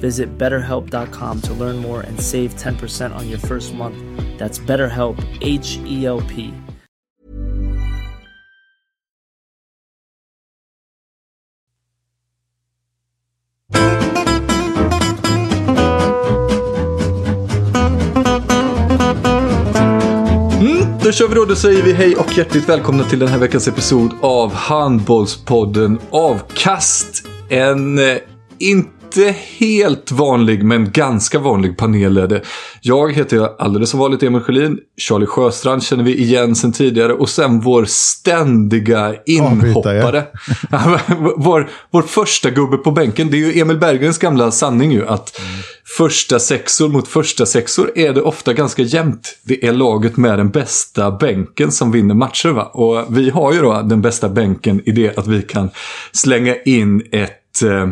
Visit betterhelp.com to learn more and save 10% on your first month. That's BetterHelp, H E L P. Mm, då kör vi då, då säger vi hej och hjärtligt välkomna till den här veckans episod av Handbollspodden Avkast. En eh, inte helt vanlig men ganska vanlig panel är det. Jag heter alldeles som vanligt Emil Sjölin. Charlie Sjöstrand känner vi igen sen tidigare och sen vår ständiga inhoppare. vår, vår första gubbe på bänken. Det är ju Emil Berggrens gamla sanning ju att mm. första sexor mot första sexor är det ofta ganska jämnt. Det är laget med den bästa bänken som vinner matcher va. Och vi har ju då den bästa bänken i det att vi kan slänga in ett eh,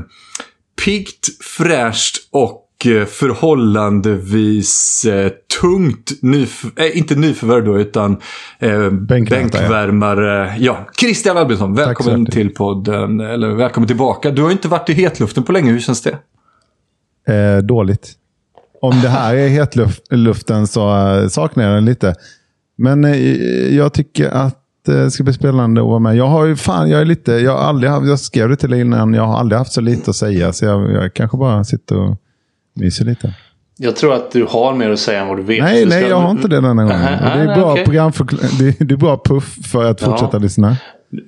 piggt, fräscht och eh, förhållandevis eh, tungt, nyf äh, inte nyförvärv då, utan eh, bänkvärmare. Ja. ja. Christian Albinsson, välkommen till podden, eller välkommen tillbaka. Du har inte varit i hetluften på länge, hur känns det? Eh, dåligt. Om det här är hetluften så uh, saknar jag den lite. Men eh, jag tycker att det ska bli spännande att vara med. Jag har ju fan, jag är lite, jag har aldrig haft, jag skrev det till dig innan, jag har aldrig haft så lite att säga. Så jag, jag kanske bara sitter och myser lite. Jag tror att du har mer att säga än vad du vet. Nej, nej, jag har inte det denna gången. Uh -huh, det, är bra okay. program för, det, det, är bra puff för att fortsätta ja. lyssna.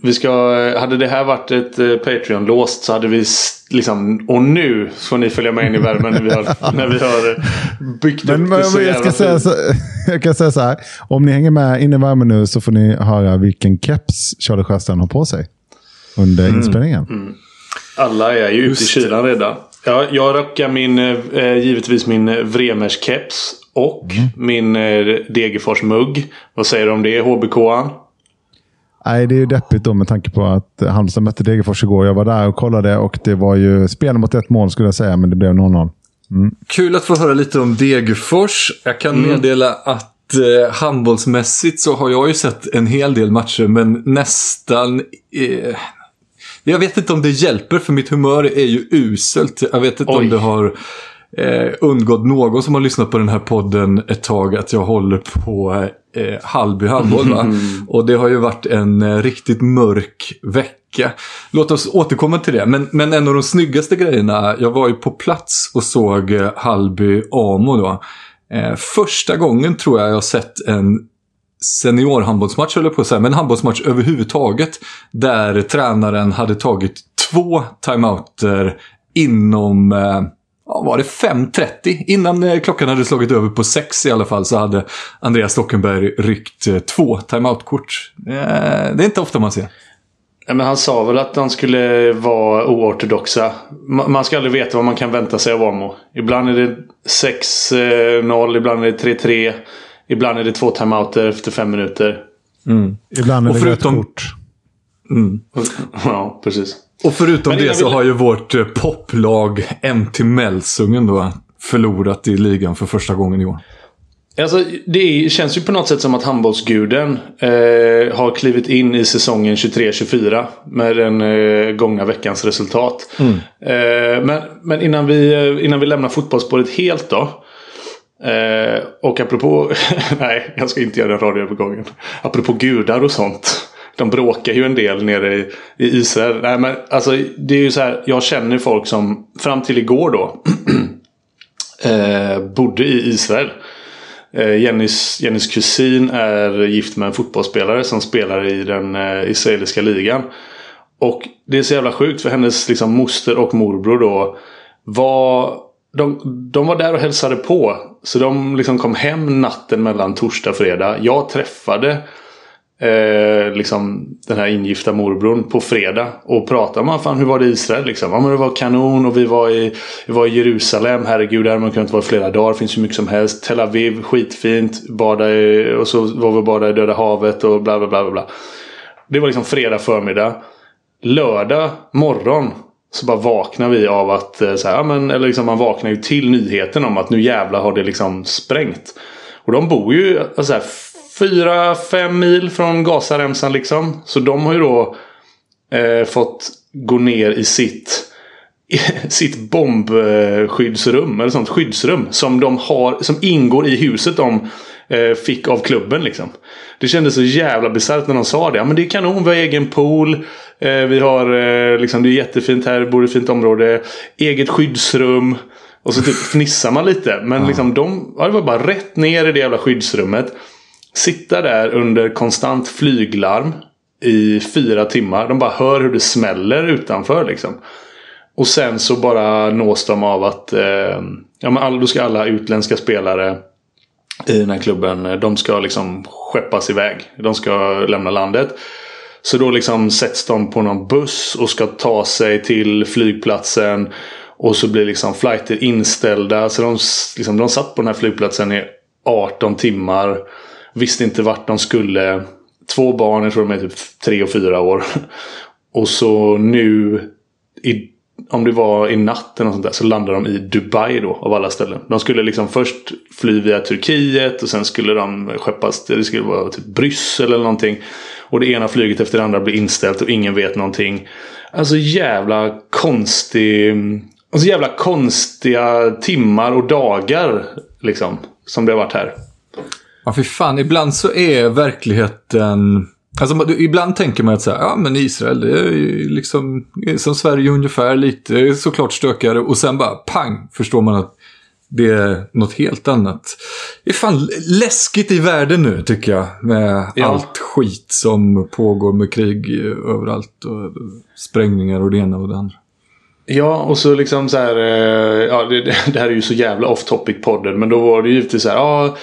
Vi ska, hade det här varit ett uh, Patreon-låst så hade vi liksom, och nu får ni följa med in i värmen när vi har, när vi har eh, byggt men, upp det så jag, ska säga så, jag kan säga så här, om ni hänger med in i värmen nu så får ni höra vilken keps Charlie Sjöstrand har på sig under mm. inspelningen. Mm. Alla är ju ute i kylan redan. Ja, jag rockar min, eh, givetvis min Vremers-keps och mm. min eh, Degerfors-mugg. Vad säger du om det, HBK-an? Nej, det är ju deppigt då med tanke på att Halmstad mötte Degerfors igår. Jag var där och kollade och det var ju spel mot ett mål skulle jag säga, men det blev 0-0. Mm. Kul att få höra lite om Degerfors. Jag kan mm. meddela att eh, handbollsmässigt så har jag ju sett en hel del matcher, men nästan... Eh, jag vet inte om det hjälper, för mitt humör är ju uselt. Jag vet inte Oj. om det har eh, undgått någon som har lyssnat på den här podden ett tag att jag håller på eh, Hallby handboll. Va? Och det har ju varit en eh, riktigt mörk vecka. Låt oss återkomma till det. Men, men en av de snyggaste grejerna, jag var ju på plats och såg eh, Hallby Amo då. Eh, första gången tror jag jag sett en seniorhandbollsmatch, eller på att säga, men en handbollsmatch överhuvudtaget. Där tränaren hade tagit två timeouter inom eh, ja, var det 5.30? Innan eh, klockan hade slagit över på 6 i alla fall så hade Andreas Stockenberg ryckt eh, två timeout-kort. Eh, det är inte ofta man ser. Ja, men han sa väl att de skulle vara oortodoxa. Man ska aldrig veta vad man kan vänta sig av Amo. Ibland är det 6-0, ibland är det 3-3. Ibland är det två timeouter efter fem minuter. Mm. Ibland är det förutom... kort. Mm. Ja, precis. Och förutom det, så vill... har ju vårt eh, poplag MT Melsungen då förlorat i ligan för första gången i år. Alltså, det känns ju på något sätt som att handbollsguden eh, har klivit in i säsongen 23-24 med den eh, gångna veckans resultat. Mm. Eh, men men innan, vi, eh, innan vi lämnar fotbollsspåret helt då. Eh, och apropå... nej, jag ska inte göra den radioövergången. Apropå gudar och sånt de bråkar ju en del nere i, i Israel. Nej, men alltså, det är ju så här, jag känner folk som fram till igår då eh, bodde i Israel. Eh, Jennys, Jennys kusin är gift med en fotbollsspelare som spelar i den eh, israeliska ligan. Och det är så jävla sjukt för hennes liksom, moster och morbror då var... De, de var där och hälsade på. Så de liksom kom hem natten mellan torsdag och fredag. Jag träffade eh, liksom, den här ingifta morbrorn på fredag. Och pratar man fan hur var det i Israel liksom? Ja men det var kanon och vi var i, vi var i Jerusalem. Herregud där man kunnat vara flera dagar. Det finns hur mycket som helst. Tel Aviv skitfint. Bada i, och så var vi bara i Döda havet och bla bla bla bla. Det var liksom fredag förmiddag. Lördag morgon så bara vaknar vi av att eh, så här, ja, men, eller liksom man vaknar ju till nyheten om att nu jävlar har det liksom sprängt. Och de bor ju alltså här, fyra, fem mil från Gazaremsan liksom. Så de har ju då eh, fått gå ner i sitt sitt bombskyddsrum eller sånt skyddsrum som de har som ingår i huset de eh, fick av klubben liksom. Det kändes så jävla bisarrt när de sa det. Ja, men det är kanon, vi har egen pool. Eh, vi har eh, liksom, det är jättefint här, bor i ett fint område. Eget skyddsrum. Och så typ fnissar man lite. Men liksom de, ja, det var bara rätt ner i det jävla skyddsrummet. Sitta där under konstant flyglarm i fyra timmar. De bara hör hur det smäller utanför liksom. Och sen så bara nås de av att eh, ja, men all, då ska alla utländska spelare i den här klubben, eh, de ska liksom skeppas iväg. De ska lämna landet. Så då liksom sätts de på någon buss och ska ta sig till flygplatsen. Och så blir liksom flighter inställda. Så de, liksom, de satt på den här flygplatsen i 18 timmar. Visste inte vart de skulle. Två barn, jag tror de är typ tre och fyra år. Och så nu i, om det var i natten och sånt där, så landade de i Dubai då av alla ställen. De skulle liksom först fly via Turkiet och sen skulle de skeppas till, det skulle vara typ Bryssel eller någonting. Och det ena flyget efter det andra blir inställt och ingen vet någonting. Alltså jävla konstig... Alltså jävla konstiga timmar och dagar liksom. Som det har varit här. Ja, för fan. Ibland så är verkligheten... Alltså, ibland tänker man att så här, ja men Israel, det är ju liksom som Sverige ungefär lite, såklart stökigare. Och sen bara pang, förstår man att det är något helt annat. Det är fan läskigt i världen nu tycker jag. Med Ja. allt skit som pågår med krig överallt. Och sprängningar och det ena och det andra. Ja, och så liksom så här. eh, Ja, det, det det här är ju så jävla off topic podden. Men då var det ju givetvis så här. Ja,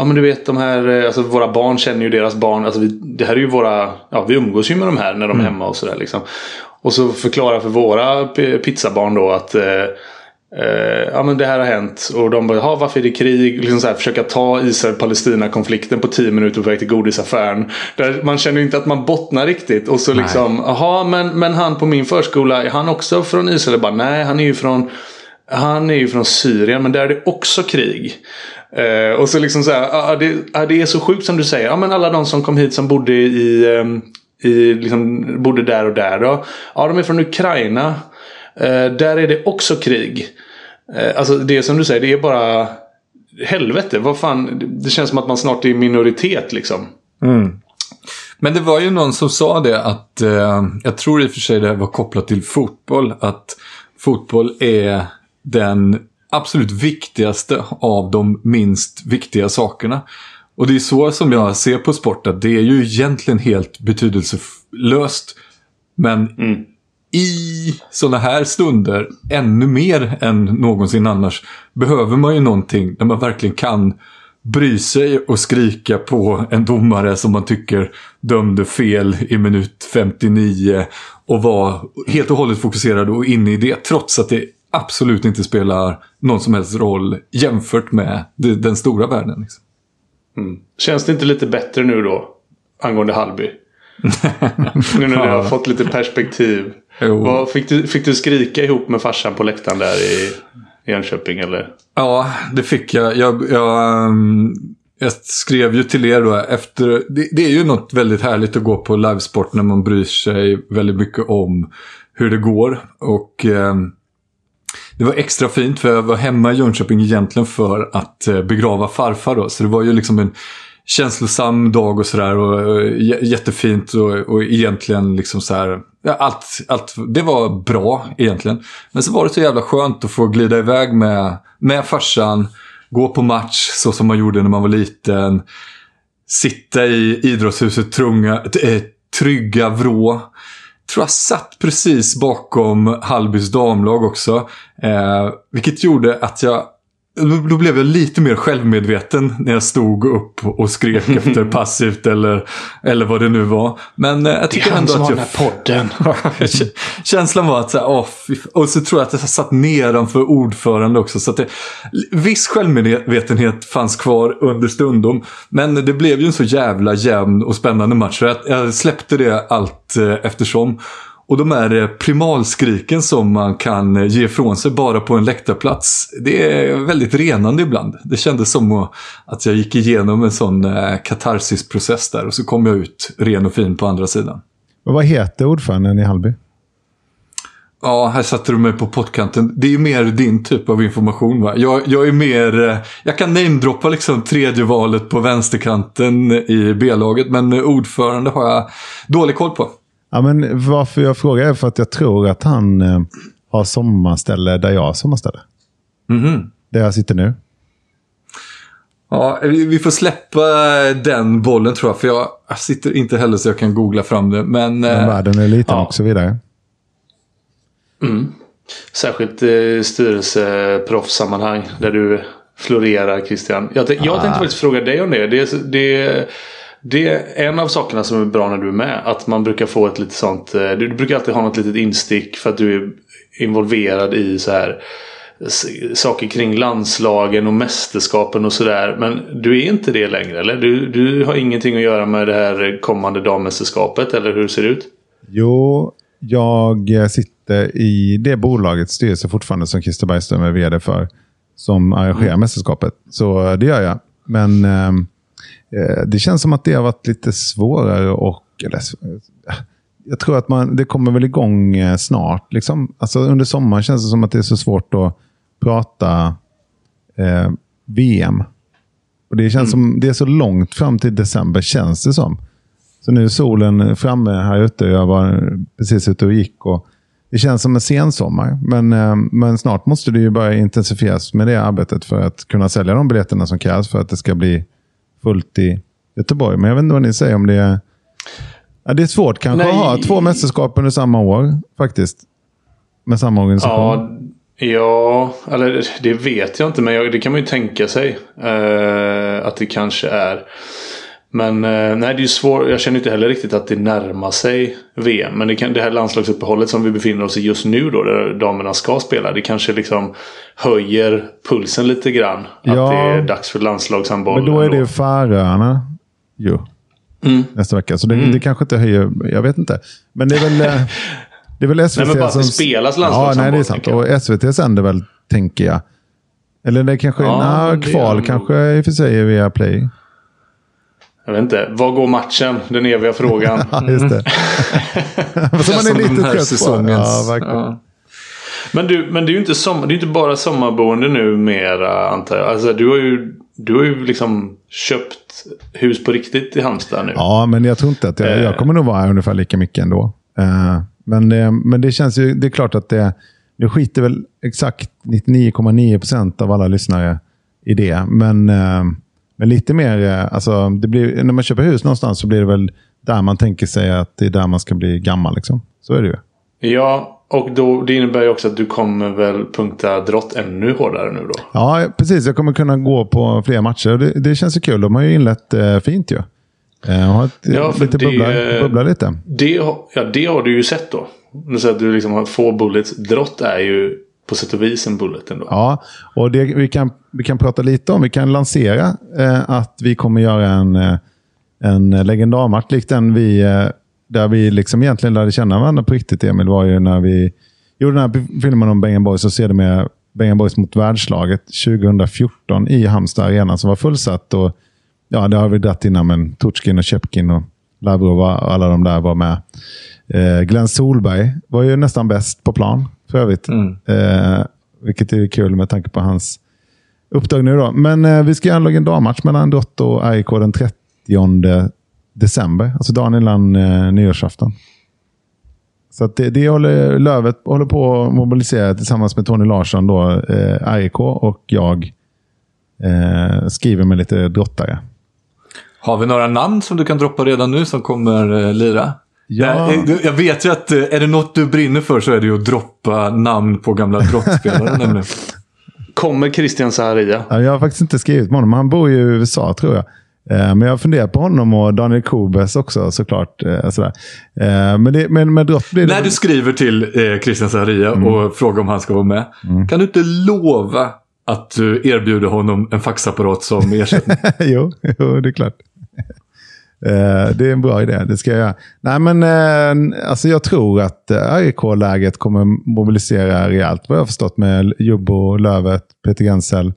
ja men du vet de här. eh, Alltså våra barn känner ju deras barn. Alltså vi, det här är ju våra. Ja, vi umgås ju med de här när de är hemma och sådär liksom. Och så förklara för våra pizzabarn då att. Eh, eh, ja men det här har hänt. Och de bara. Ja, varför är det krig? Liksom så här, försöka ta Israel-Palestina-konflikten på 10 minuter på väg till godisaffären. Där man känner inte att man bottnar riktigt. Och så liksom. Jaha, men, men han på min förskola. Är han också från Israel? Jag Bara, Nej, han är ju från. Han är ju från Syrien men där är det också krig. Eh, och så liksom så här, ah, det, ah, det är så sjukt som du säger. Ja, men alla de som kom hit som bodde i, ehm, i liksom, bodde där och där då. Ja, de är från Ukraina. Eh, där är det också krig. Eh, alltså det som du säger, det är bara helvete. Vad fan, det känns som att man snart är i minoritet liksom. Mm. Men det var ju någon som sa det att, eh, jag tror i och för sig det var kopplat till fotboll, att fotboll är den absolut viktigaste av de minst viktiga sakerna. Och det är så som jag ser på sport, att det är ju egentligen helt betydelselöst. Men i sådana här stunder, ännu mer än någonsin annars, behöver man ju någonting där man verkligen kan bry sig och skrika på en domare som man tycker dömde fel i minut 59 och vara helt och hållet fokuserad och inne i det trots att det absolut inte spelar någon som helst roll jämfört med den stora världen. Liksom. Känns det inte lite bättre nu då? Angående Hallby. nu när du har fått lite perspektiv. Vad, fick, du, fick du skrika ihop med farsan på läktaren där i Jönköping eller? Ja, det fick jag. Jag, jag, ehm, jag skrev ju till er då efter. Det, det är ju något väldigt härligt att gå på livesport när man bryr sig väldigt mycket om hur det går. Och ehm, det var extra fint för jag var hemma i Jönköping egentligen för att eh, begrava farfar då. Så det var ju liksom en känslosam dag och sådär. Och, eh, jättefint och, och egentligen liksom så här. Allt, allt, det var bra egentligen. Men så var det så jävla skönt att få glida iväg med, med farsan. gå på match så som man gjorde när man var liten. Sitta i idrottshuset trunga, äh, trygga vrå. Tror jag satt precis bakom Hallbys damlag också. Eh, vilket gjorde att jag då blev jag lite mer självmedveten när jag stod upp och skrek efter passivt eller, eller vad det nu var. Men jag tycker ändå att jag... Det är han som har den här podden. Känslan var att, åh, och så tror jag att jag satt nedanför ordförande också. Så att det, viss självmedvetenhet fanns kvar under stundom. Men det blev ju en så jävla jämn och spännande match. Så jag, jag släppte det allt eh, eftersom. Och de här eh, primalskriken som man kan eh, ge ifrån sig bara på en läktarplats. Det är väldigt renande ibland. Det kändes som att jag gick igenom en sån eh, katarsisprocess där och så kom jag ut ren och fin på andra sidan. Och vad heter ordföranden i Hallby? Ja, här satte du mig på pottkanten. Det är ju mer din typ av information va? Jag, jag är mer... Jag kan namedroppa liksom tredje valet på vänsterkanten i B-laget men ordförande har jag dålig koll på. Ja, men varför jag frågar är för att jag tror att han eh, har sommarställe där jag har sommarställe. Mm -hmm. Där jag sitter nu. Ja, vi får släppa den bollen tror jag. För jag, jag sitter inte heller så jag kan googla fram det. Men, men världen är liten ja. och så vidare. Mm. Särskilt i styrelseproffssammanhang där du florerar Christian. Jag, jag ah. tänkte faktiskt fråga dig om det. det, det det är en av sakerna som är bra när du är med. Att man brukar få ett lite sånt... Eh, du brukar alltid ha något litet instick för att du är involverad i så här saker kring landslagen och mästerskapen och sådär. Men du är inte det längre eller? Du, du har ingenting att göra med det här kommande dammästerskapet eller hur ser det ut? Jo, jag sitter i det bolagets styrelse fortfarande som Christer Bergström är vd för. Som arrangerar mm. mästerskapet. Så det gör jag. Men Eh, det känns som att det har varit lite svårare och... Eller, jag tror att man, det kommer väl igång eh, snart. Liksom. Alltså, under sommaren känns det som att det är så svårt att prata eh, VM. Och Det känns mm. som det är så långt fram till december, känns det som. Så nu är solen framme här ute. Jag var precis ute och gick. Och det känns som en sensommar. Men, eh, men snart måste det ju börja intensifieras med det arbetet för att kunna sälja de biljetterna som krävs för att det ska bli fullt i Göteborg. Men jag vet inte vad ni säger om det är... Ja, det är svårt kanske Nej. att ha två mästerskap under samma år faktiskt. Med samma organisation. Ja, ja eller det vet jag inte. Men jag, det kan man ju tänka sig. Eh, att det kanske är. Men eh, nej, det är svårt. Jag känner inte heller riktigt att det närmar sig VM. Men det, kan, det här landslagsuppehållet som vi befinner oss i just nu då, där damerna ska spela. Det kanske liksom höjer pulsen lite grann. Ja, att det är dags för landslagshandboll. Men då är det Färöarna ju. Mm. Nästa vecka. Så det, mm. det kanske inte höjer, jag vet inte. Men det är väl, eh, det är väl SVT nej, men bara att som... det spelas landslagshandboll. Ja, nej, det är sant. Och SVT sänder väl, tänker jag. Eller det kanske, ja, nej, kval det, kanske i och för sig är via Play. Jag vet inte. Var går matchen? Den eviga frågan. ja, just det. Som man är lite trött på. Ja, verkligen. Ja. Men, du, men det är ju inte, som, det är inte bara sommarboende nu mera antar jag. Alltså, du har ju, du har ju liksom köpt hus på riktigt i Halmstad nu. Ja, men jag tror inte att jag, jag kommer nog vara här ungefär lika mycket ändå. Uh, men, det, men det känns ju, det är klart att det, det skiter väl exakt 99,9 procent av alla lyssnare i det. Men men lite mer, eh, alltså, det blir, när man köper hus någonstans så blir det väl där man tänker sig att det är där man ska bli gammal. Liksom. Så är det ju. Ja, och då, det innebär ju också att du kommer väl punkta drott ännu hårdare nu då? Ja, precis. Jag kommer kunna gå på fler matcher. Det, det känns ju kul. De har ju inlett eh, fint ju. Eh, har ett, ja, lite det, bubblar, bubblar lite. Det, ja, det har du ju sett då. Så att du liksom har få bullets. Drott är ju på sätt och vis en bullet ändå. Ja, och det vi kan, vi kan prata lite om, vi kan lansera eh, att vi kommer göra en, eh, en legendarmatch likt den vi, eh, där vi liksom egentligen lärde känna varandra på riktigt, Emil, var ju när vi gjorde den här filmen om Bengan Boys och ser med Boys mot världslaget 2014 i Halmstad Arena som var fullsatt. Och, ja, det har vi dratt innan, men Tutskin och Chepkin och Lavrov och alla de där var med. Eh, Glenn Solberg var ju nästan bäst på plan för övrigt. Mm. Eh, vilket är kul med tanke på hans uppdrag nu. Då. Men eh, vi ska göra en legendarmatch mellan Drott och AIK den 30 december. Alltså dagen innan eh, nyårsafton. Så det, det håller Lövet håller på att mobilisera tillsammans med Tony Larsson, då, eh, AIK och jag. eh, skriver med lite drottare. Har vi några namn som du kan droppa redan nu som kommer eh, lira? Ja. Eh, Jag vet ju att eh, är det något du brinner för så är det ju att droppa namn på gamla drottspelare nämligen. Kommer Christian Zaharia? Ja, jag har faktiskt inte skrivit med honom. Han bor ju i USA tror jag. Eh, Men jag har funderat på honom och Daniel Kobes också såklart. eh, Sådär. Eh, Men, det, men med drott blir det... När du skriver till eh, Christian Zaharia och frågar om han ska vara med. Kan du inte lova att du erbjuder honom en faxapparat som ersättning? jo, jo, det är klart. Eh, det är en bra idé. Det ska jag göra. Nej, men eh, alltså jag tror att eh, AIK-läget kommer mobilisera rejält. Vad jag har förstått med Jubbo, Lövet, Peter Gansel,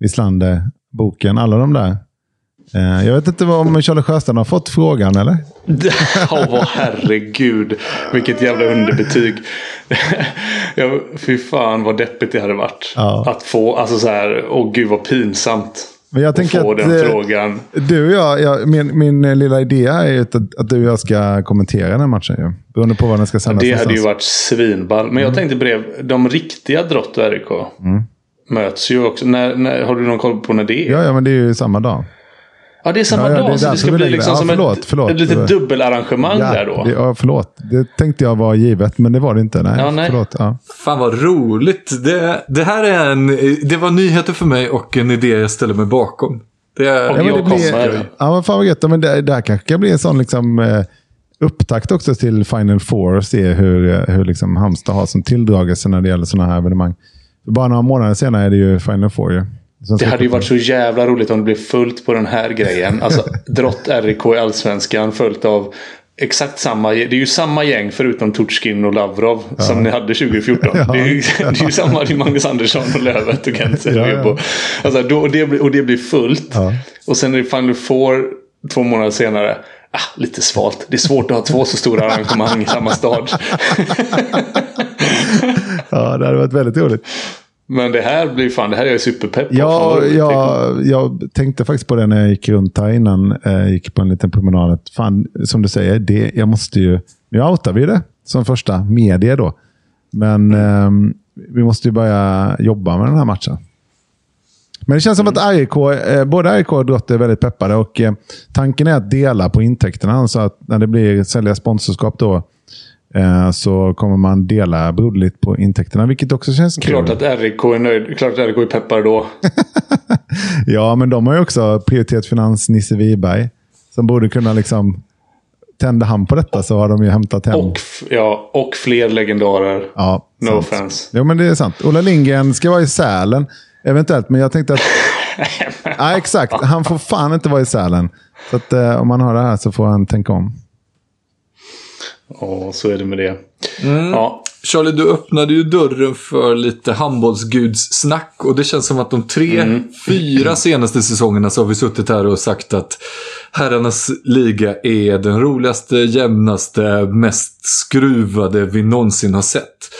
Wislander, Boken. Alla de där. Jag vet inte om Charlie Sjöstrand har fått frågan, eller? Ja, vad herregud. Vilket jävla underbetyg. fy fan vad deppigt det hade varit. Ja. Att få, alltså så här, åh gud vad pinsamt. Men jag tänker få att, den eh, frågan. Du och jag, jag min, min eh, lilla idé är att, att du och jag ska kommentera den här matchen. Ju. Beroende på var den ska sändas Det hade ju någonstans. varit svinball. Men Mm. jag tänkte på det. De riktiga Drott och RIK möts ju också. När, när, har du någon koll på när det är? Ja, ja, men det är ju samma dag. Ja, det är samma Ja, ja, det är dag. så det ska bli liksom Ja, som förlåt, ett, förlåt. ett litet dubbelarrangemang där då. det, ja, förlåt. Det tänkte jag var givet, men det var det inte. Nej, Ja, nej. förlåt. Ja. Fan vad roligt. Det, det här är en, det var nyheter för mig och en idé jag ställer mig bakom. Det är, Och Ja, men jag det blir, kommer. ja, men fan vad gött. Ja, Men det, det här kanske kan bli en sån liksom, eh, upptakt också till Final Four. Se hur, hur liksom Halmstad har som tilldragelse när det gäller sådana här evenemang. Bara några månader senare är det ju Final Four. Ju. Det hade ju varit så jävla roligt om det blev fullt på den här grejen. Alltså Drott RIK i Allsvenskan följt av exakt samma. Det är ju samma gäng förutom Turchkin och Lavrov som ni hade 2014. Ja. Det, är ju, det är ju samma. Det är Magnus Andersson och Lövet och Gentzel. Ja, och ja. Alltså, då, och, det, blir- och det blir fullt. Ja. Och sen är det Final Four två månader senare. Ah, lite svalt. Det är svårt att ha två så stora arrangemang i samma stad. Ja, det hade varit väldigt roligt. Men det här blir fan, det här är jag superpepp på. Ja, jag, jag tänkte faktiskt på det när jag gick runt här innan. Eh, Jag gick på en liten promenad. att Fan, som du säger, det, jag måste ju... Nu outar vi det som första medie då. Men ehm, vi måste ju börja jobba med den här matchen. Men det känns som att RIK, eh, både RIK och Drott är väldigt peppade. Och, eh, tanken är att dela på intäkterna. Så att när det blir sälja sponsorskap då eh, så kommer man dela broderligt på intäkterna. Vilket också känns kul. Klart att RIK är nöjd. Klart att RIK är peppar då. Ja, men de har ju också prioriterat finans Nisse Wiberg. Som borde kunna liksom... Tända han på detta så har de ju hämtat hem... Och, ja, och fler legendarer. ja, No sant. offense. Jo, men det är sant. Ola Lindgren ska vara i Sälen. Eventuellt, men jag tänkte att... ja, exakt. Han får fan inte vara i Sälen. Så att, eh, om man har det här så får han tänka om. Ja, så är det med det. Mm. Ja, Charlie, du öppnade ju dörren för lite handbollsgudssnack och det känns som att de tre, fyra senaste säsongerna så har vi suttit här och sagt att herrarnas liga är den roligaste, jämnaste, mest skruvade vi någonsin har sett.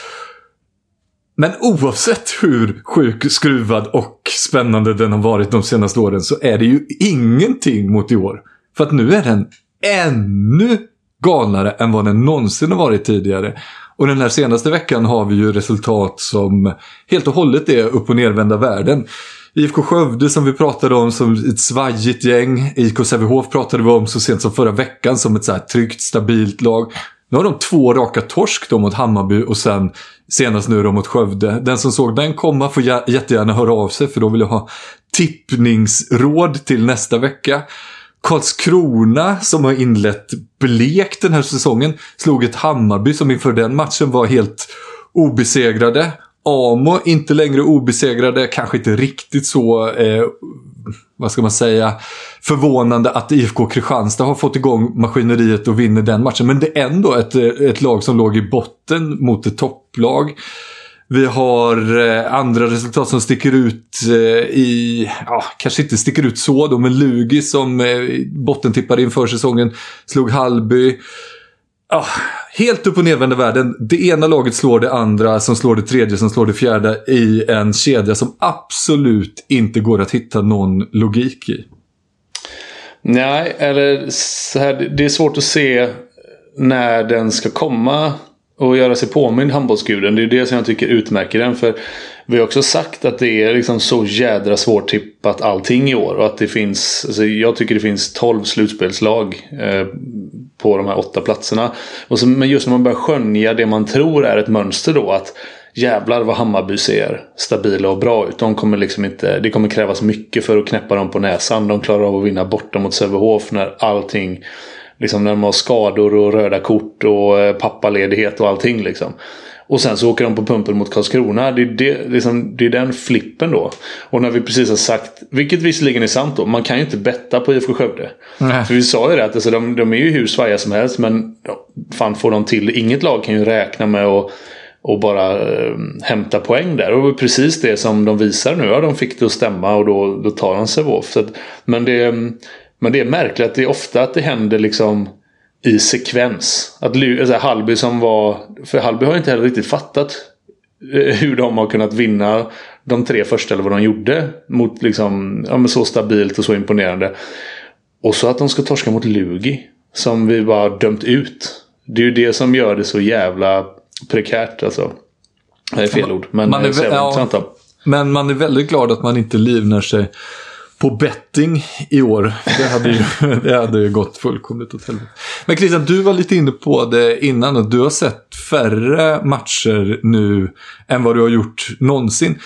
Men oavsett hur sjuk, skruvad och spännande den har varit de senaste åren så är det ju ingenting mot i år. För att nu är den ännu galnare än vad den någonsin har varit tidigare. Och den här senaste veckan har vi ju resultat som helt och hållet är upp och nervända världen. IFK Skövde som vi pratade om som ett svajigt gäng. IK Sävehof pratade vi om så sent som förra veckan som ett så här tryggt, stabilt lag. Nu har de två raka torsk då mot Hammarby och sen senast nu då mot Skövde. Den som såg den komma får jättegärna höra av sig för då vill jag ha tippningsråd till nästa vecka. Karlskrona som har inlett blekt den här säsongen slog ett Hammarby som inför den matchen var helt obesegrade. Amo inte längre obesegrade, kanske inte riktigt så, eh, vad ska man säga, förvånande att IFK Kristianstad har fått igång maskineriet och vinner den matchen. Men det är ändå ett, eh, ett lag som låg i botten mot ett topplag. Vi har eh, andra resultat som sticker ut eh, i, ja, kanske inte sticker ut så då, men Lugi som eh, bottentippade inför säsongen slog Hallby. Ja, helt upp och nedvända världen. Det ena laget slår det andra, som slår det tredje, som slår det fjärde i en kedja som absolut inte går att hitta någon logik i. nej, eller så här, det är svårt att se när den ska komma och göra sig påmind handbollsguden. Det är det som jag tycker utmärker den. För vi har också sagt att det är liksom så jädra svårtippat allting i år. Och att det finns, alltså jag tycker det finns 12 slutspelslag eh, på de här åtta platserna. Och så, men just när man börjar skönja det man tror är ett mönster då. att Jävlar vad Hammarby ser stabila och bra ut. De kommer liksom inte, det kommer krävas mycket för att knäppa dem på näsan. De klarar av att vinna borta mot Sävehof när allting Liksom när de har skador och röda kort och eh, pappaledighet och allting liksom. Och sen så åker de på pumpen mot Karlskrona. Det är, det, liksom, det är den flippen då. Och när vi precis har sagt, vilket visserligen är sant då, man kan ju inte betta på IFK Skövde. Nej. För vi sa ju det att alltså, de, de är ju hur svaja som helst men ja, fan får de till Inget lag kan ju räkna med att och bara äh, hämta poäng där. Och det var precis det som de visar nu. Ja, de fick det att stämma och då, då tar de sig av. Men det, men det är märkligt att det är ofta att det händer liksom i sekvens. Att alltså Halby som var... För Halby har inte heller riktigt fattat eh, hur de har kunnat vinna de tre första eller vad de gjorde. Mot liksom, ja, men så stabilt och så imponerande. Och så att de ska torska mot Lugi. Som vi bara dömt ut. Det är ju det som gör det så jävla prekärt alltså. Det är fel ord. Men man är, är ja, Men man är väldigt glad att man inte livnär sig på betting i år. Det hade ju, det hade ju gått fullkomligt åt helvete. Men Christian, du var lite inne på det innan och du har sett färre matcher nu än vad du har gjort någonsin.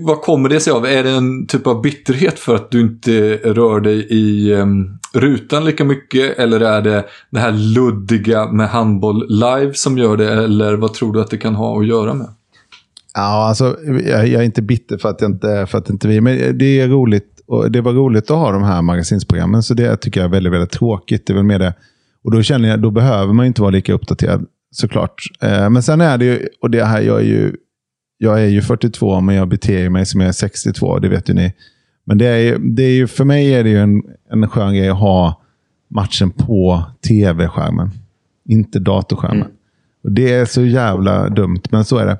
Vad kommer det sig av? Är det en typ av bitterhet för att du inte rör dig i um, rutan lika mycket? Eller är det det här luddiga med handboll live som gör det? Eller vad tror du att det kan ha att göra med? Ja, alltså, jag, jag är inte bitter för att, jag inte, för att inte vi... Men det är roligt och det var roligt att ha de här magasinsprogrammen, så det tycker jag är väldigt, väldigt tråkigt. Det är väl mer det. Och då känner jag, då behöver man inte vara lika uppdaterad, såklart. Eh, men sen är det ju, och det här, jag är ju, jag är ju 42, men jag beter mig som jag är 62, det vet ju ni. Men det är, ju, det är ju, för mig är det ju en, en skön grej att ha matchen på tv-skärmen. Inte datorskärmen. Mm. Och det är så jävla dumt, men så är det.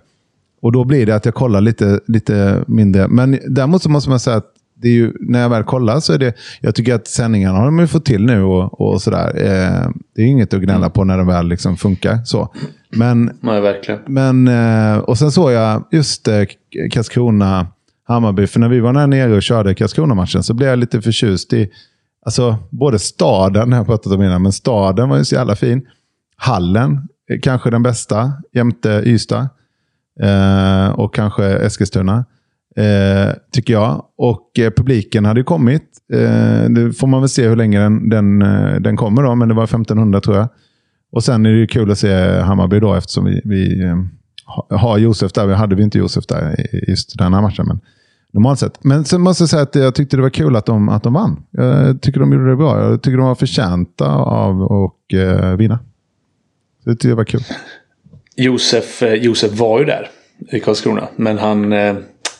Och då blir det att jag kollar lite, lite mindre. Men däremot så måste man säga att det är ju, när jag väl kollar så är det, jag tycker att sändningarna har de ju fått till nu och, och sådär. Eh, det är inget att gnälla på när de väl liksom funkar. Så. Men, Nej, verkligen. Men, eh, och sen såg jag just eh, Karlskrona, Hammarby. För när vi var där nere och körde Karlskrona-matchen så blev jag lite förtjust i alltså, både staden, det har jag pratat om innan, men staden var ju så jävla fin. Hallen, kanske den bästa, jämte Ystad. Eh, och kanske Eskilstuna. Eh, tycker jag. Och eh, publiken hade ju kommit. Eh, det får man väl se hur länge den, den, eh, den kommer. Då, men det var 1500 tror jag. Och sen är det ju kul att se Hammarby då eftersom vi, vi eh, har Josef där. Vi hade vi inte Josef där i just den här matchen. Men normalt sett. Men sen måste jag säga att jag tyckte det var kul att de, att de vann. Jag tycker de gjorde det bra. Jag tycker de var förtjänta av att eh, vinna. Så det tyckte jag var kul. Josef, Josef var ju där i Karlskrona. Men han,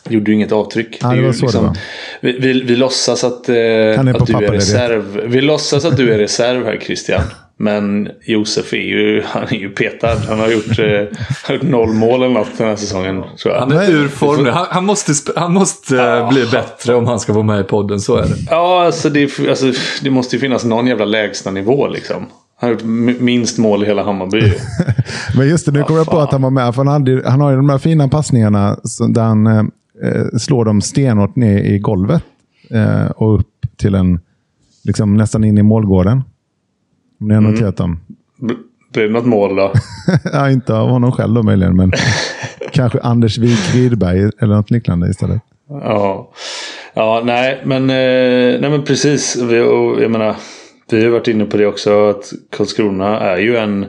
gjorde ju inget avtryck. Ja, det, det var så liksom, det var. Vi, vi, vi låtsas att, eh, är att du är reserv. Vi låtsas att du är reserv här Christian. Men Josef är ju, han är ju petad. Han har gjort, eh, noll mål eller något den här säsongen. Tror jag. Han är ur form nu. Han, han, måste, han måste eh, ja. bli bättre om han ska vara med i podden. Så är det. Ja, alltså det, alltså, det måste ju finnas någon jävla lägsta nivå liksom. Han har gjort minst mål i hela Hammarby. Men just det, nu kommer jag på att han var med. För han, hade, han har ju de här fina passningarna där han eh, slår dem stenhårt ner i golvet eh, och upp till en, liksom nästan in i målgården. Om ni har mm. noterat dem. Blir det något mål då? ja, inte av honom själv då möjligen, men kanske Anders Wik Rydberg eller något liknande istället. Ja, ja nej, men, eh, nej, men precis. Vi, och, jag menar, vi har varit inne på det också. Att Karlskrona är ju en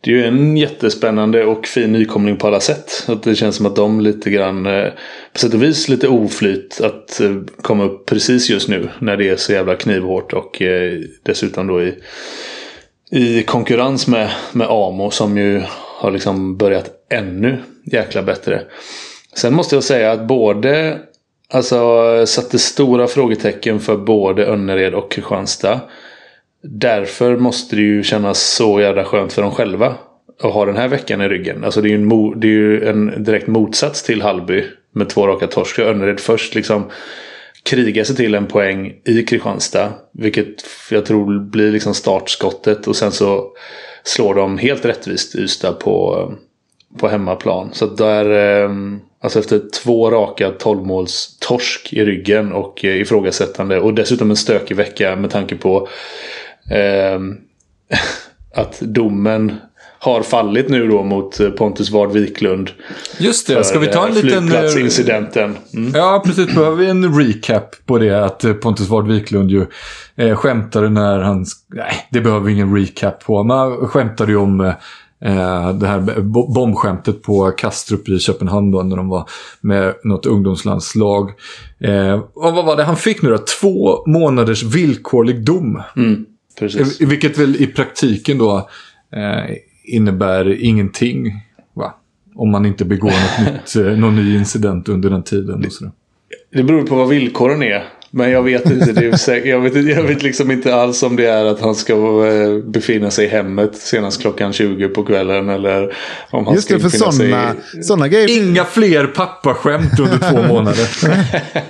det är ju en jättespännande och fin nykomling på alla sätt. Att det känns som att de lite grann, eh, på sätt och vis lite oflyt att eh, komma upp precis just nu. När det är så jävla knivhårt och eh, dessutom då i, i konkurrens med, med Amo som ju har liksom börjat ännu jäkla bättre. Sen måste jag säga att både Alltså satte stora frågetecken för både Önnered och Kristianstad. Därför måste det ju kännas så jävla skönt för dem själva. Att ha den här veckan i ryggen. Alltså det är ju en, det är ju en direkt motsats till Hallby. Med två raka torsk. Önnered först liksom kriga sig till en poäng i Kristianstad. Vilket jag tror blir liksom startskottet. Och sen så slår de helt rättvist Ystad på, på hemmaplan. Så där, eh, alltså efter två raka 12-måls torsk i ryggen och eh, ifrågasättande och dessutom en stökig vecka med tanke på eh, att domen har fallit nu då mot eh, Pontus Ward Wiklund. Just det, ska vi ta en liten... Flygplatsincidenten. Mm. Ja, precis. Behöver vi en recap på det? Att Pontus Ward Wiklund ju eh, skämtade när han... Nej, det behöver vi ingen recap på. Man skämtade ju om eh, det här bombskämtet på Kastrup i Köpenhamn då, när de var med något ungdomslandslag. Eh, och vad var det han fick nu då? Två månaders villkorlig dom. Mm, precis. Vilket väl i praktiken då eh, innebär ingenting. Va? Om man inte begår något nytt, eh, någon ny incident under den tiden. Och sådär. Det beror på vad villkoren är. Men jag vet inte. Det är säkert, jag, vet, jag vet liksom inte alls om det är att han ska eh, befinna sig i hemmet senast klockan 20 på kvällen. Eller om han Just ska det, för sådana, sig... sådana grejer. Inga fler pappaskämt under två månader.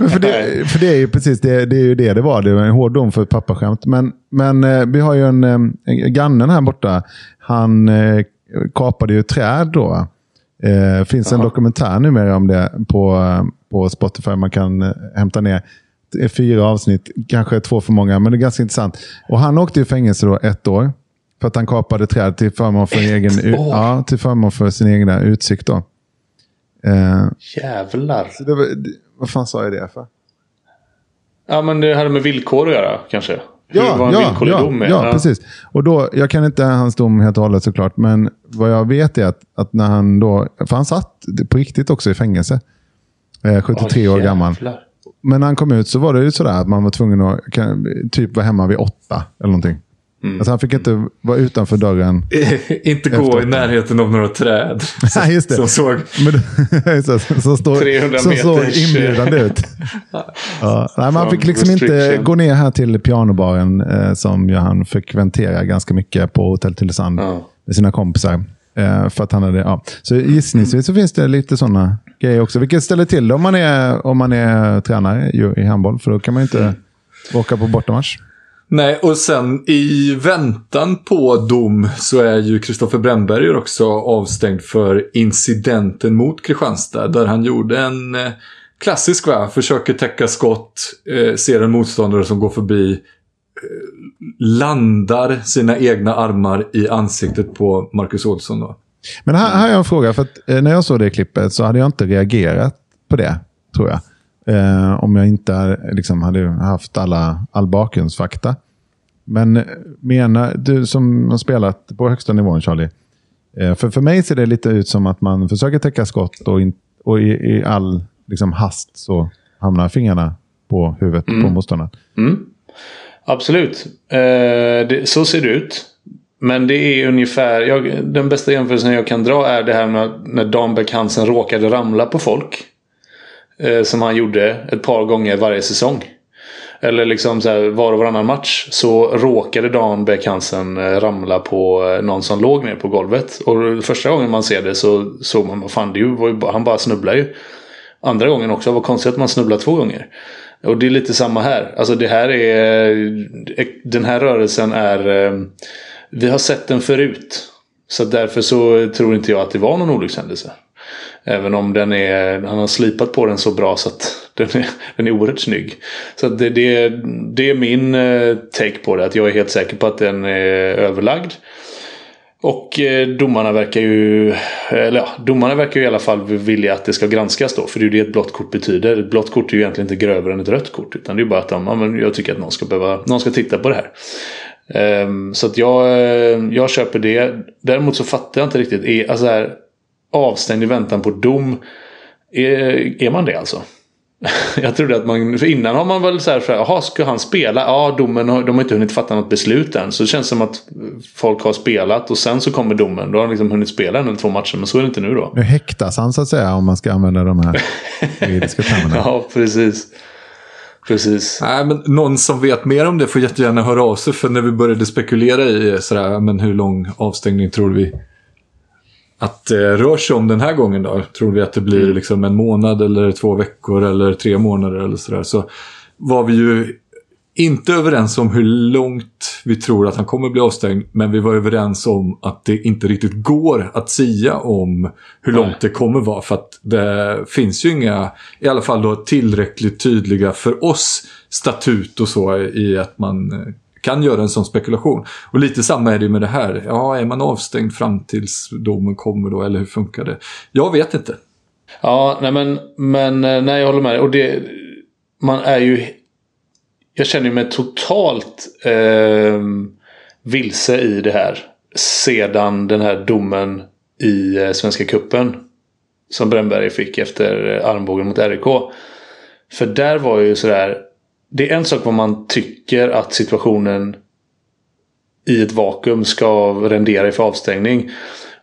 för, det, för det är ju precis det, det, är ju det det var. Det var en hård dom för ett pappaskämt. Men, men eh, vi har ju en, en grannen här borta. Han eh, kapade ju träd då. Eh, finns en dokumentär numera om det på, på Spotify. Man kan eh, hämta ner fyra avsnitt, kanske två för många, men det är ganska intressant. Och han åkte i fängelse då ett år. För att han kapade träd till förmån för, egen, ja, till förmån för sin egen utsikt. Då. Eh, Jävlar. Var, vad fan sa jag det för? Ja, men det hade med villkor att göra kanske. Hur ja, var ja, ja, dom ja, ja, precis. Och då, jag kan inte hans dom helt och hållet såklart, men vad jag vet är att, att när han då, för han satt på riktigt också i fängelse, eh, 73 oh, år gammal. Men när han kom ut så var det ju sådär att man var tvungen att kan, typ vara hemma vid åtta eller någonting. Mm. Alltså han fick inte vara utanför dörren. inte gå i närheten av några träd. Nej, just det. Som såg... Men, så, så, stod, 300 som såg inbjudande ut. ja. Nej, man fick liksom inte gå ner här till pianobaren eh, som han frekventerar ganska mycket på Hotell Tylösand ja. med sina kompisar. Eh, för att han hade, ja. Så gissningsvis så finns det lite sådana grejer också. Vilket ställer till det om man är, om man är tränare i handboll. För då kan man ju inte mm. åka på bortamatch. Nej, och sen i väntan på dom så är ju Kristoffer Brännberger också avstängd för incidenten mot Kristianstad. Där han gjorde en eh, klassisk va, försöker täcka skott, eh, ser en motståndare som går förbi, eh, landar sina egna armar i ansiktet på Marcus Olsson. Då. Men här, här har jag en fråga, för att, eh, när jag såg det klippet så hade jag inte reagerat på det, tror jag. Eh, om jag inte liksom, hade haft alla, all bakgrundsfakta. Men menar du som har spelat på högsta nivån, Charlie. Eh, för, för mig ser det lite ut som att man försöker täcka skott och, in, och i, i, all liksom, hast så hamnar fingrarna på huvudet mm. på motståndaren. Mm. Absolut, eh, det, så ser det ut. Men det är ungefär, jag, den bästa jämförelsen jag kan dra är det här med när Dan Beck Hansen råkade ramla på folk. Eh, som han gjorde ett par gånger varje säsong. Eller liksom så här, var och varannan match så råkade Dan Beck Hansen eh, ramla på eh, någon som låg ner på golvet. Och första gången man ser det så såg man, fan det ju, han bara snubblar ju. Andra gången också, vad konstigt att man snubblar två gånger. Och det är lite samma här. Alltså det här är, eh, den här rörelsen är vi har sett den förut. Så därför så tror inte jag att det var någon olyckshändelse. Även om den är, han har slipat på den så bra så att den är, den är oerhört snygg. Så det, det, det är min eh, take på det. Att jag är helt säker på att den är överlagd. Och eh, domarna verkar ju, eller ja, domarna verkar ju i alla fall vilja att det ska granskas då. För det är ju det ett blått kort betyder. Ett blått kort är ju egentligen inte grövre än ett rött kort. Utan det är ju bara att de, ja, men jag tycker att någon ska, behöva, någon ska titta på det här. Um, så att jag, eh, jag köper det. Däremot så fattar jag inte riktigt. Är, alltså här, avstängd i väntan på dom. Är, är man det alltså? jag trodde att man, för innan har man väl så här, jaha ska han spela? Ja, domen de har inte hunnit fatta något beslut än. Så det känns som att folk har spelat och sen så kommer domen. Då har han liksom hunnit spela en eller två matcher, men så är det inte nu då. Nu häktas han så att säga, om man ska använda de här juridiska termerna. ja, precis. Precis. Nej, men någon som vet mer om det får jättegärna höra av sig. För när vi började spekulera i sådär, men hur lång avstängning tror vi att det rör sig om den här gången då? Tror vi att det blir mm. liksom en månad eller två veckor eller tre månader eller sådär. Så var vi ju inte överens om hur långt vi tror att han kommer bli avstängd, men vi var överens om att det inte riktigt går att sia om hur långt det kommer vara. För att det finns ju inga, i alla fall då tillräckligt tydliga för oss, statut och så i att man eh, kan göra en sån spekulation. Och lite samma är det med det här. Ja, är man avstängd fram tills domen kommer då, eller hur funkar det? Jag vet inte. Ja, nej men, men eh, nej, jag håller med. Och det, man är ju jag känner mig totalt eh, vilse i det här. Sedan den här domen i eh, Svenska Kuppen Som Brännberg fick efter eh, armbågen mot RIK. För där var ju sådär. Det är en sak vad man tycker att situationen i ett vakuum ska rendera i för avstängning.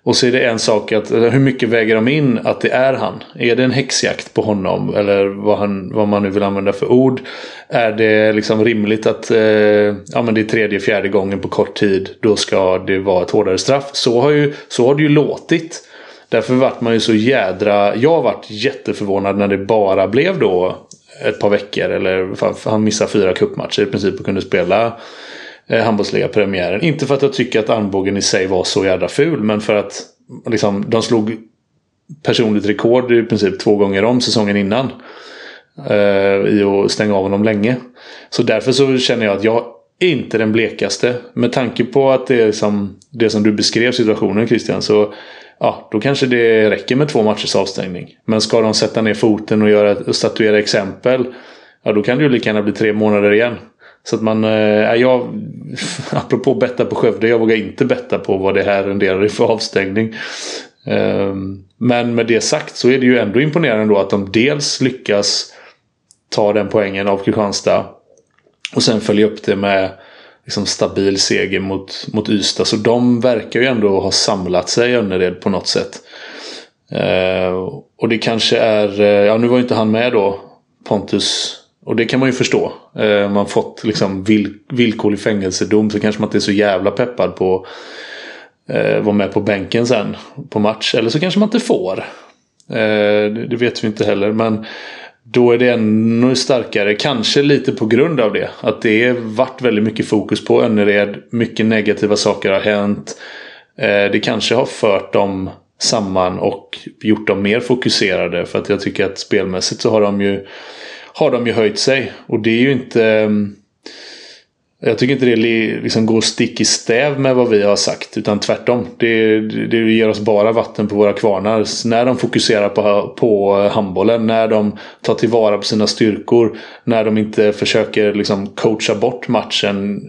Och så är det en sak att hur mycket väger de in att det är han? Är det en häxjakt på honom? Eller vad, han, vad man nu vill använda för ord. Är det liksom rimligt att eh, ja, men det är tredje, fjärde gången på kort tid. Då ska det vara ett hårdare straff. Så har, ju, så har det ju låtit. Därför vart man ju så jädra... Jag varit jätteförvånad när det bara blev då ett par veckor. Eller han missade fyra kuppmatcher i princip och kunde spela eh, handbollsligapremiären. Inte för att jag tycker att armbågen i sig var så jävla ful. Men för att liksom, de slog personligt rekord i princip två gånger om säsongen innan. Eh, I att stänga av honom länge. Så därför så känner jag att jag är inte den blekaste. Med tanke på att det är som det som du beskrev situationen Christian. Så ja, då kanske det räcker med två matchers avstängning. Men ska de sätta ner foten och, göra, och statuera exempel. Ja, då kan det ju lika gärna bli tre månader igen. Så att man, eh, jag, apropå betta på Skövde, jag vågar inte betta på vad det här renderar i för avstängning. Ehm, men med det sagt så är det ju ändå imponerande då att de dels lyckas ta den poängen av Kristianstad. Och sen följa upp det med liksom stabil seger mot, mot Ystad. Så de verkar ju ändå ha samlat sig Önnered på något sätt. Eh, och det kanske är, eh, ja nu var ju inte han med då, Pontus och det kan man ju förstå. Eh, man fått liksom vill, villkorlig fängelsedom så kanske man inte är så jävla peppad på eh, vara med på bänken sen på match. Eller så kanske man inte får. Eh, det vet vi inte heller. Men då är det ännu starkare. Kanske lite på grund av det. Att det varit väldigt mycket fokus på Önnered. Mycket negativa saker har hänt. Eh, det kanske har fört dem samman och gjort dem mer fokuserade. För att jag tycker att spelmässigt så har de ju har de ju höjt sig. Och det är ju inte... Ehm, jag tycker inte det liksom går stick i stäv med vad vi har sagt. Utan tvärtom. Det, det ger oss bara vatten på våra kvarnar. När de fokuserar på, på handbollen. När de tar tillvara på sina styrkor. När de inte försöker liksom coacha bort matchen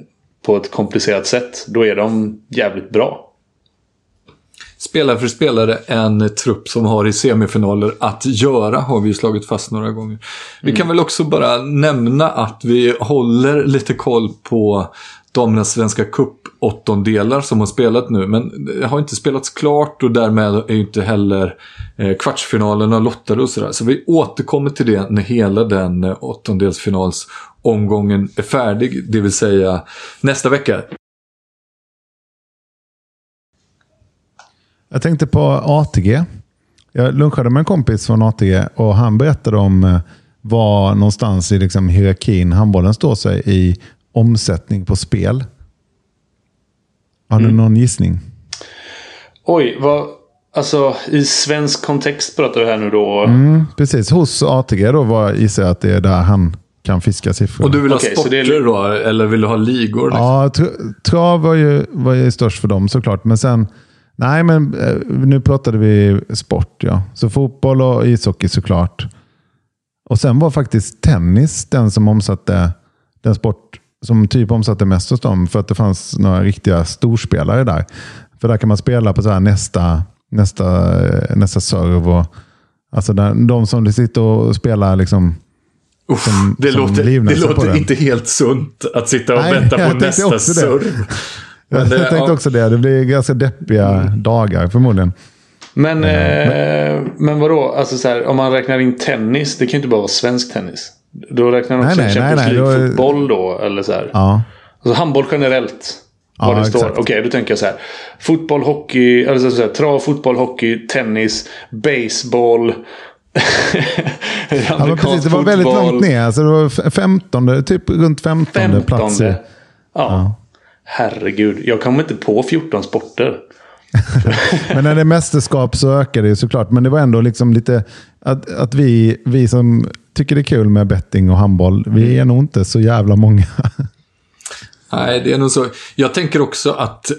på ett komplicerat sätt. Då är de jävligt bra spelare för spelare en trupp som har i semifinaler att göra, har vi slagit fast några gånger. Vi kan mm. väl också bara nämna att vi håller lite koll på damernas Svenska Cup åttondelar som har spelat nu. Men det har inte spelats klart och därmed är ju inte heller eh, kvartsfinalerna lottade och sådär. Så vi återkommer till det när hela den eh, åttondelsfinalsomgången är färdig. Det vill säga nästa vecka. Jag tänkte på ATG. Jag lunchade med en kompis från ATG och han berättade om eh, var någonstans i liksom hierarkin handbollen står sig i omsättning på spel. Har du mm. någon gissning? Oj, vad... Alltså i svensk kontext pratar vi här nu då? Mm, precis, hos ATG då var, gissar jag att det är där han kan fiska siffror. Och du vill ha okay, sporter är... då? Eller vill du ha ligor? Liksom? Ja, trav var ju, var ju störst för dem såklart. Men sen Nej, men eh, nu pratade vi sport. ja. Så fotboll och ishockey såklart. Och sen var faktiskt tennis den som omsatte den sport som typ omsatte mest hos dem. För att det fanns några riktiga storspelare där. För där kan man spela på så här nästa, nästa, eh, nästa serve. Och, alltså där, de som sitter och spelar liksom Uff, som, det som låter, det låter inte helt sunt att sitta och Nej, vänta på nästa serve. Men, jag tänkte också det. Det blir ganska deppiga mm. dagar förmodligen. Men, eh, men vadå? Alltså så här, om man räknar in tennis. Det kan ju inte bara vara svensk tennis. Då räknar man också nej, Champions League-fotboll då? Eller så här. Ja. Alltså handboll generellt. Vad ja, det står. Okej, okay, då tänker jag så här. Fotboll, hockey, alltså så här, trav, fotboll, hockey, tennis, baseball. ja, precis, det var väldigt långt ner. Alltså det var 15, typ runt 15, 15. plats. Ja. ja. Herregud, jag kommer inte på 14 sporter. men när det är mästerskap så ökar det såklart. Men det var ändå liksom lite att, att vi, vi som tycker det är kul med betting och handboll, vi är nog inte så jävla många. Nej, det är nog så. Jag tänker också att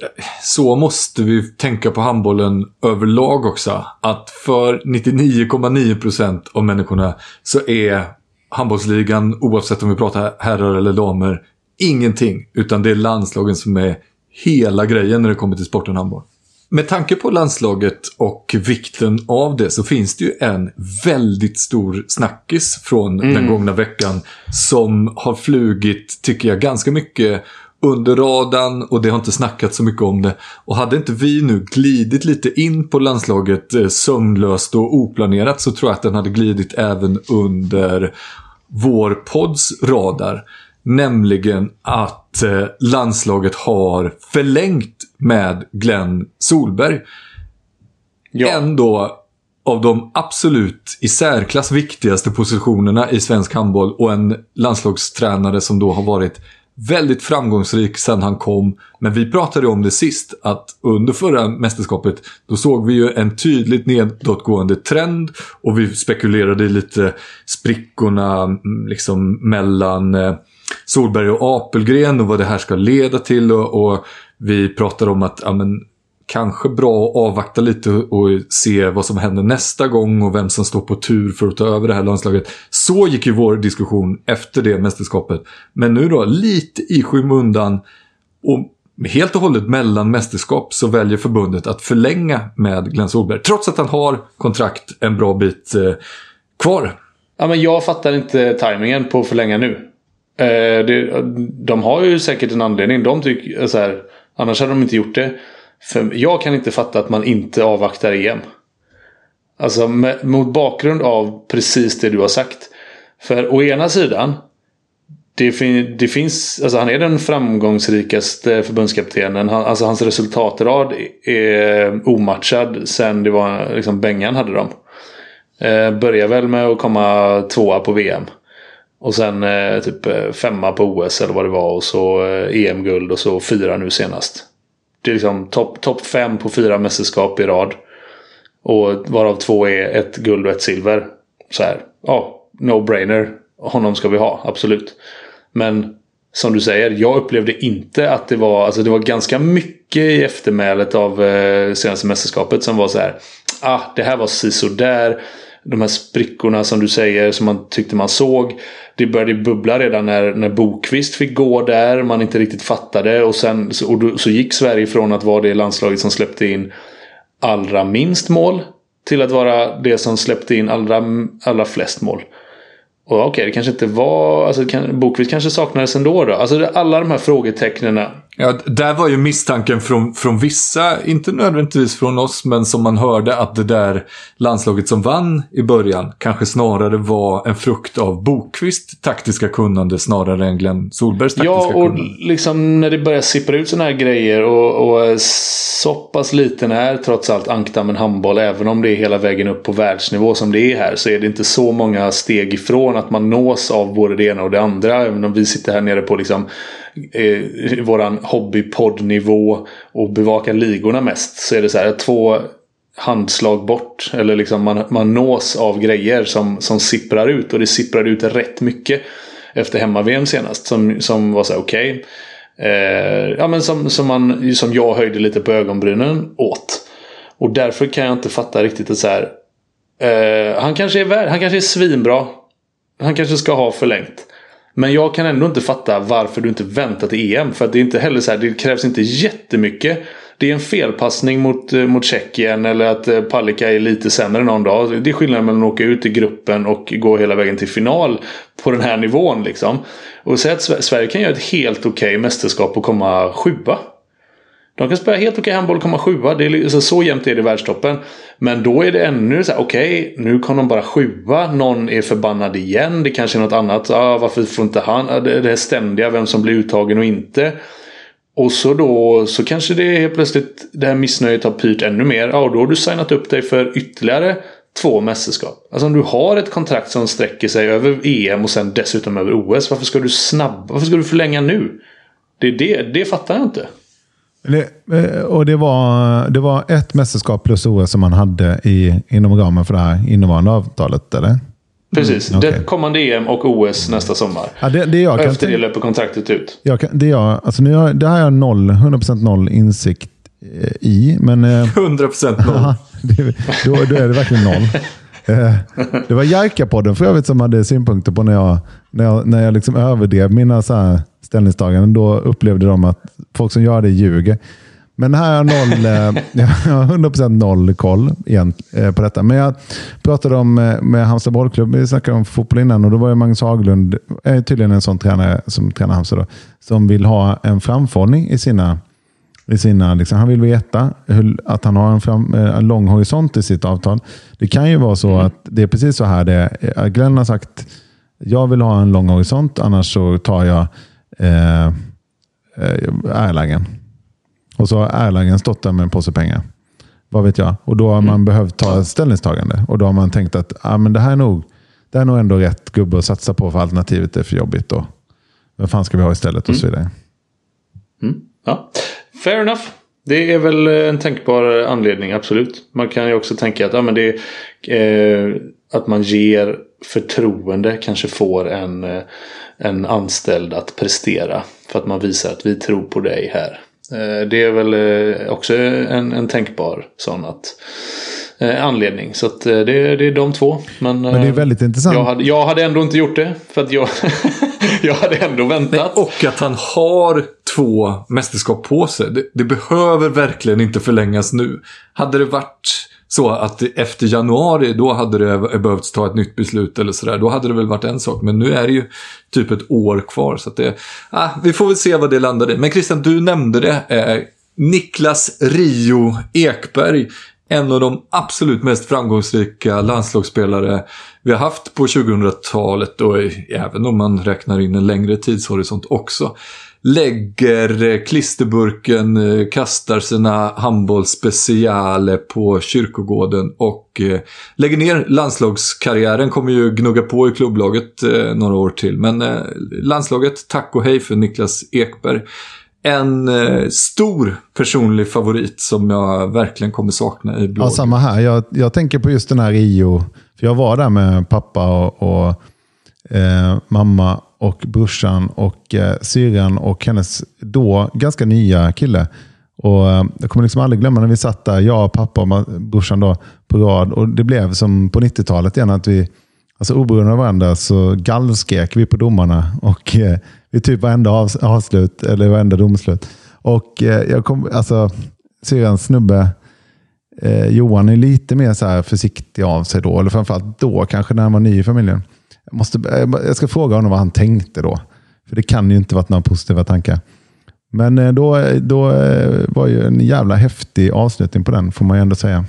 så måste vi tänka på handbollen överlag också. Att för 99,9% av människorna så är handbollsligan, oavsett om vi pratar herrar eller damer, ingenting. Utan det är landslagen som är hela grejen när det kommer till sporten handboll. Med tanke på landslaget och vikten av det så finns det ju en väldigt stor snackis från mm. den gångna veckan som har flugit, tycker jag, ganska mycket under radarn och det har inte snackats så mycket om det. Och hade inte vi nu glidit lite in på landslaget eh, sömnlöst och oplanerat så tror jag att den hade glidit även under vår podds radar. Nämligen att eh, landslaget har förlängt med Glenn Solberg. Ja. Ändå av de absolut i särklass viktigaste positionerna i svensk handboll och en landslagstränare som då har varit väldigt framgångsrik sedan han kom. Men vi pratade om det sist, att under förra mästerskapet då såg vi ju en tydligt nedåtgående trend och vi spekulerade lite sprickorna mm, liksom mellan eh, Solberg och Apelgren och vad det här ska leda till. Och, och vi pratar om att ja, men, kanske bra att avvakta lite och se vad som händer nästa gång och vem som står på tur för att ta över det här landslaget. Så gick ju vår diskussion efter det mästerskapet. Men nu då, lite i skymundan och helt och hållet mellan mästerskap så väljer förbundet att förlänga med Glenn Solberg. Trots att han har kontrakt en bra bit eh, kvar. Ja, men jag fattar inte tajmingen på att förlänga nu. Eh, det, de har ju säkert en anledning. De tycker så här, annars hade de inte gjort det. För jag kan inte fatta att man inte avvaktar EM. Alltså med, mot bakgrund av precis det du har sagt. För å ena sidan. Det, fin, det finns, alltså han är den framgångsrikaste förbundskaptenen. Han, alltså hans resultatrad är omatchad sen det var liksom Bengan hade dem. Eh, börjar väl med att komma tvåa på VM. Och sen eh, typ eh, femma på OS eller vad det var. Och så eh, EM-guld och så fyra nu senast. Det är liksom topp top fem på fyra mästerskap i rad. Och varav två är ett guld och ett silver. Så här, ja, no-brainer. Honom ska vi ha, absolut. Men som du säger, jag upplevde inte att det var, alltså det var ganska mycket i eftermälet av eh, senaste mästerskapet som var så här. Ah, det här var sisådär. De här sprickorna som du säger som man tyckte man såg det började bubbla redan när, när Bokvist fick gå där. Man inte riktigt fattade. Och sen och då, så gick Sverige från att vara det landslaget som släppte in allra minst mål. Till att vara det som släppte in allra, allra flest mål. Och okej, okay, det kanske inte var... Alltså, kan, Bokvist kanske saknades ändå då. Alltså alla de här frågetecknen Ja, där var ju misstanken från, från vissa, inte nödvändigtvis från oss, men som man hörde att det där landslaget som vann i början kanske snarare var en frukt av Bokvist taktiska kunnande snarare än Glenn Solbergs taktiska kunnande. Ja, och kunnande. liksom när det börjar sippra ut sådana här grejer och, och så pass liten är trots allt ankdammen handboll, även om det är hela vägen upp på världsnivå som det är här, så är det inte så många steg ifrån att man nås av både det ena och det andra. Även om vi sitter här nere på liksom eh, våran hobbypoddnivå och bevakar ligorna mest. Så är det så här två handslag bort. Eller liksom man, man nås av grejer som, som sipprar ut. Och det sipprar ut rätt mycket. Efter hemma-VM senast. Som, som var så här okej. Okay. Eh, ja men som, som, man, som jag höjde lite på ögonbrynen åt. Och därför kan jag inte fatta riktigt att så här. Eh, han kanske är värd, han kanske är svinbra. Han kanske ska ha förlängt. Men jag kan ändå inte fatta varför du inte väntar till EM. För att det är inte heller så här, det krävs inte jättemycket. Det är en felpassning mot, eh, mot Tjeckien eller att eh, Palicka är lite sämre någon dag. Det är skillnaden mellan att åka ut i gruppen och gå hela vägen till final på den här nivån. Liksom. Och säga att Sverige kan göra ett helt okej okay mästerskap och komma sjua. De kan spela helt okej handboll och komma sjua. Det är, så, så jämnt är det i världstoppen. Men då är det ännu så här, okej, okay, nu kom de bara sjua. Någon är förbannad igen. Det kanske är något annat. Ah, varför får inte han? Det, här är ständiga, vem som blir uttagen och inte. Och så då så kanske det helt plötsligt det här missnöjet har pyrt ännu mer. Ja, och då har du signat upp dig för ytterligare två mästerskap. Alltså om du har ett kontrakt som sträcker sig över EM och sen dessutom över OS. Varför ska du snabba? Varför ska du förlänga nu? Det, det, det fattar jag inte. Det, eh, och det var, det var ett mästerskap plus OS som man hade i, inom ramen för det här innevarande avtalet, eller? Precis. Mm, okay. Det kommande EM och OS nästa sommar. Ja, det, det jag Efter det löper kontraktet ut. Jag kan, det, jag, alltså nu har, det har jag noll, 100% noll insikt eh, i. Men, 100% noll. det, då, då är det verkligen noll. Eh, det var Jerka-podden för övrigt som hade synpunkter på när jag, när jag, när jag liksom överdrev mina så ställningstaganden. Då upplevde de att folk som gör det ljuger. Men här har jag, noll, eh, jag har 100% noll koll igen, eh, på detta. Men jag pratade om med Halmstad bollklubb, vi snackade om fotboll innan och då var det Magnus Haglund, är tydligen en sån tränare som tränar Halmstad, då, som vill ha en framförhållning i sina i sina, liksom, han vill veta hur, att han har en, fram, eh, en lång horisont i sitt avtal. Det kan ju vara så mm. att det är precis så här det är. Glenn har sagt jag vill ha en lång horisont, annars så tar jag eh, eh Erlangen. Och så har Erlangen stått där med en påse pengar. Vad vet jag? Och då har man mm. behövt ta ett ställningstagande. Och då har man tänkt att ah, men det, här är nog, det här är nog ändå rätt gubbe att satsa på för alternativet är för jobbigt. Och, vad fan ska vi ha istället? Och så mm. vidare. Mm. Ja. Fair enough. Det är väl en tänkbar anledning, absolut. Man kan ju också tänka att, ja, men det, eh, att man ger förtroende kanske får en, eh, en anställd att prestera. För att man visar att vi tror på dig här. Eh, det är väl eh, också en, en tänkbar sån att, eh, anledning. Så att, det, det är de två. Men, Men det är väldigt intressant. Jag hade, jag hade ändå inte gjort det. För att jag, jag hade ändå väntat. Nej, och att han har två mästerskap på sig. Det, det, behöver verkligen inte förlängas nu. Hade det varit så att efter januari då hade det eh, behövts ta ett nytt beslut eller sådär. Då hade det väl varit en sak. Men nu är det ju typ ett år kvar. Så att det, ah, vi får väl se vad det landar i. Men Christian, du nämnde det. Eh, Niklas Rio Ekberg. En av de absolut mest framgångsrika landslagsspelare vi har haft på 2000-talet och även om man räknar in en längre tidshorisont också lägger eh, klisterburken, eh, kastar sina handbollsspecialer på kyrkogården och eh, lägger ner landslagskarriären. Kommer ju gnugga på i klubblaget några år till. Men landslaget, tack och hej för Niklas Ekberg. En stor personlig favorit som jag verkligen kommer sakna i bloggen. Ja, samma här. Jag, jag tänker på just den här Rio. För jag var där med pappa och, och eh, mamma och brorsan och eh, syrran och hennes då ganska nya kille. Och eh, Jag kommer liksom aldrig glömma när vi satt där, jag, pappa och brorsan då, på rad. Och Det blev som på 90-talet igen, att vi alltså oberoende av varandra så gallskrek vi på domarna. Och eh, vid typ varenda av, avslut, eller varenda domslut. Och eh, jag kom, alltså, syrrans snubbe, eh, Johan, är lite mer så här försiktig av sig då. Eller framförallt då, kanske när han var ny i familjen. Jag, måste, jag ska fråga honom vad han tänkte då. För det kan ju inte varit några positiva tankar. Men eh, då, då eh, var ju en jävla häftig avslutning på den, får man ju ändå säga.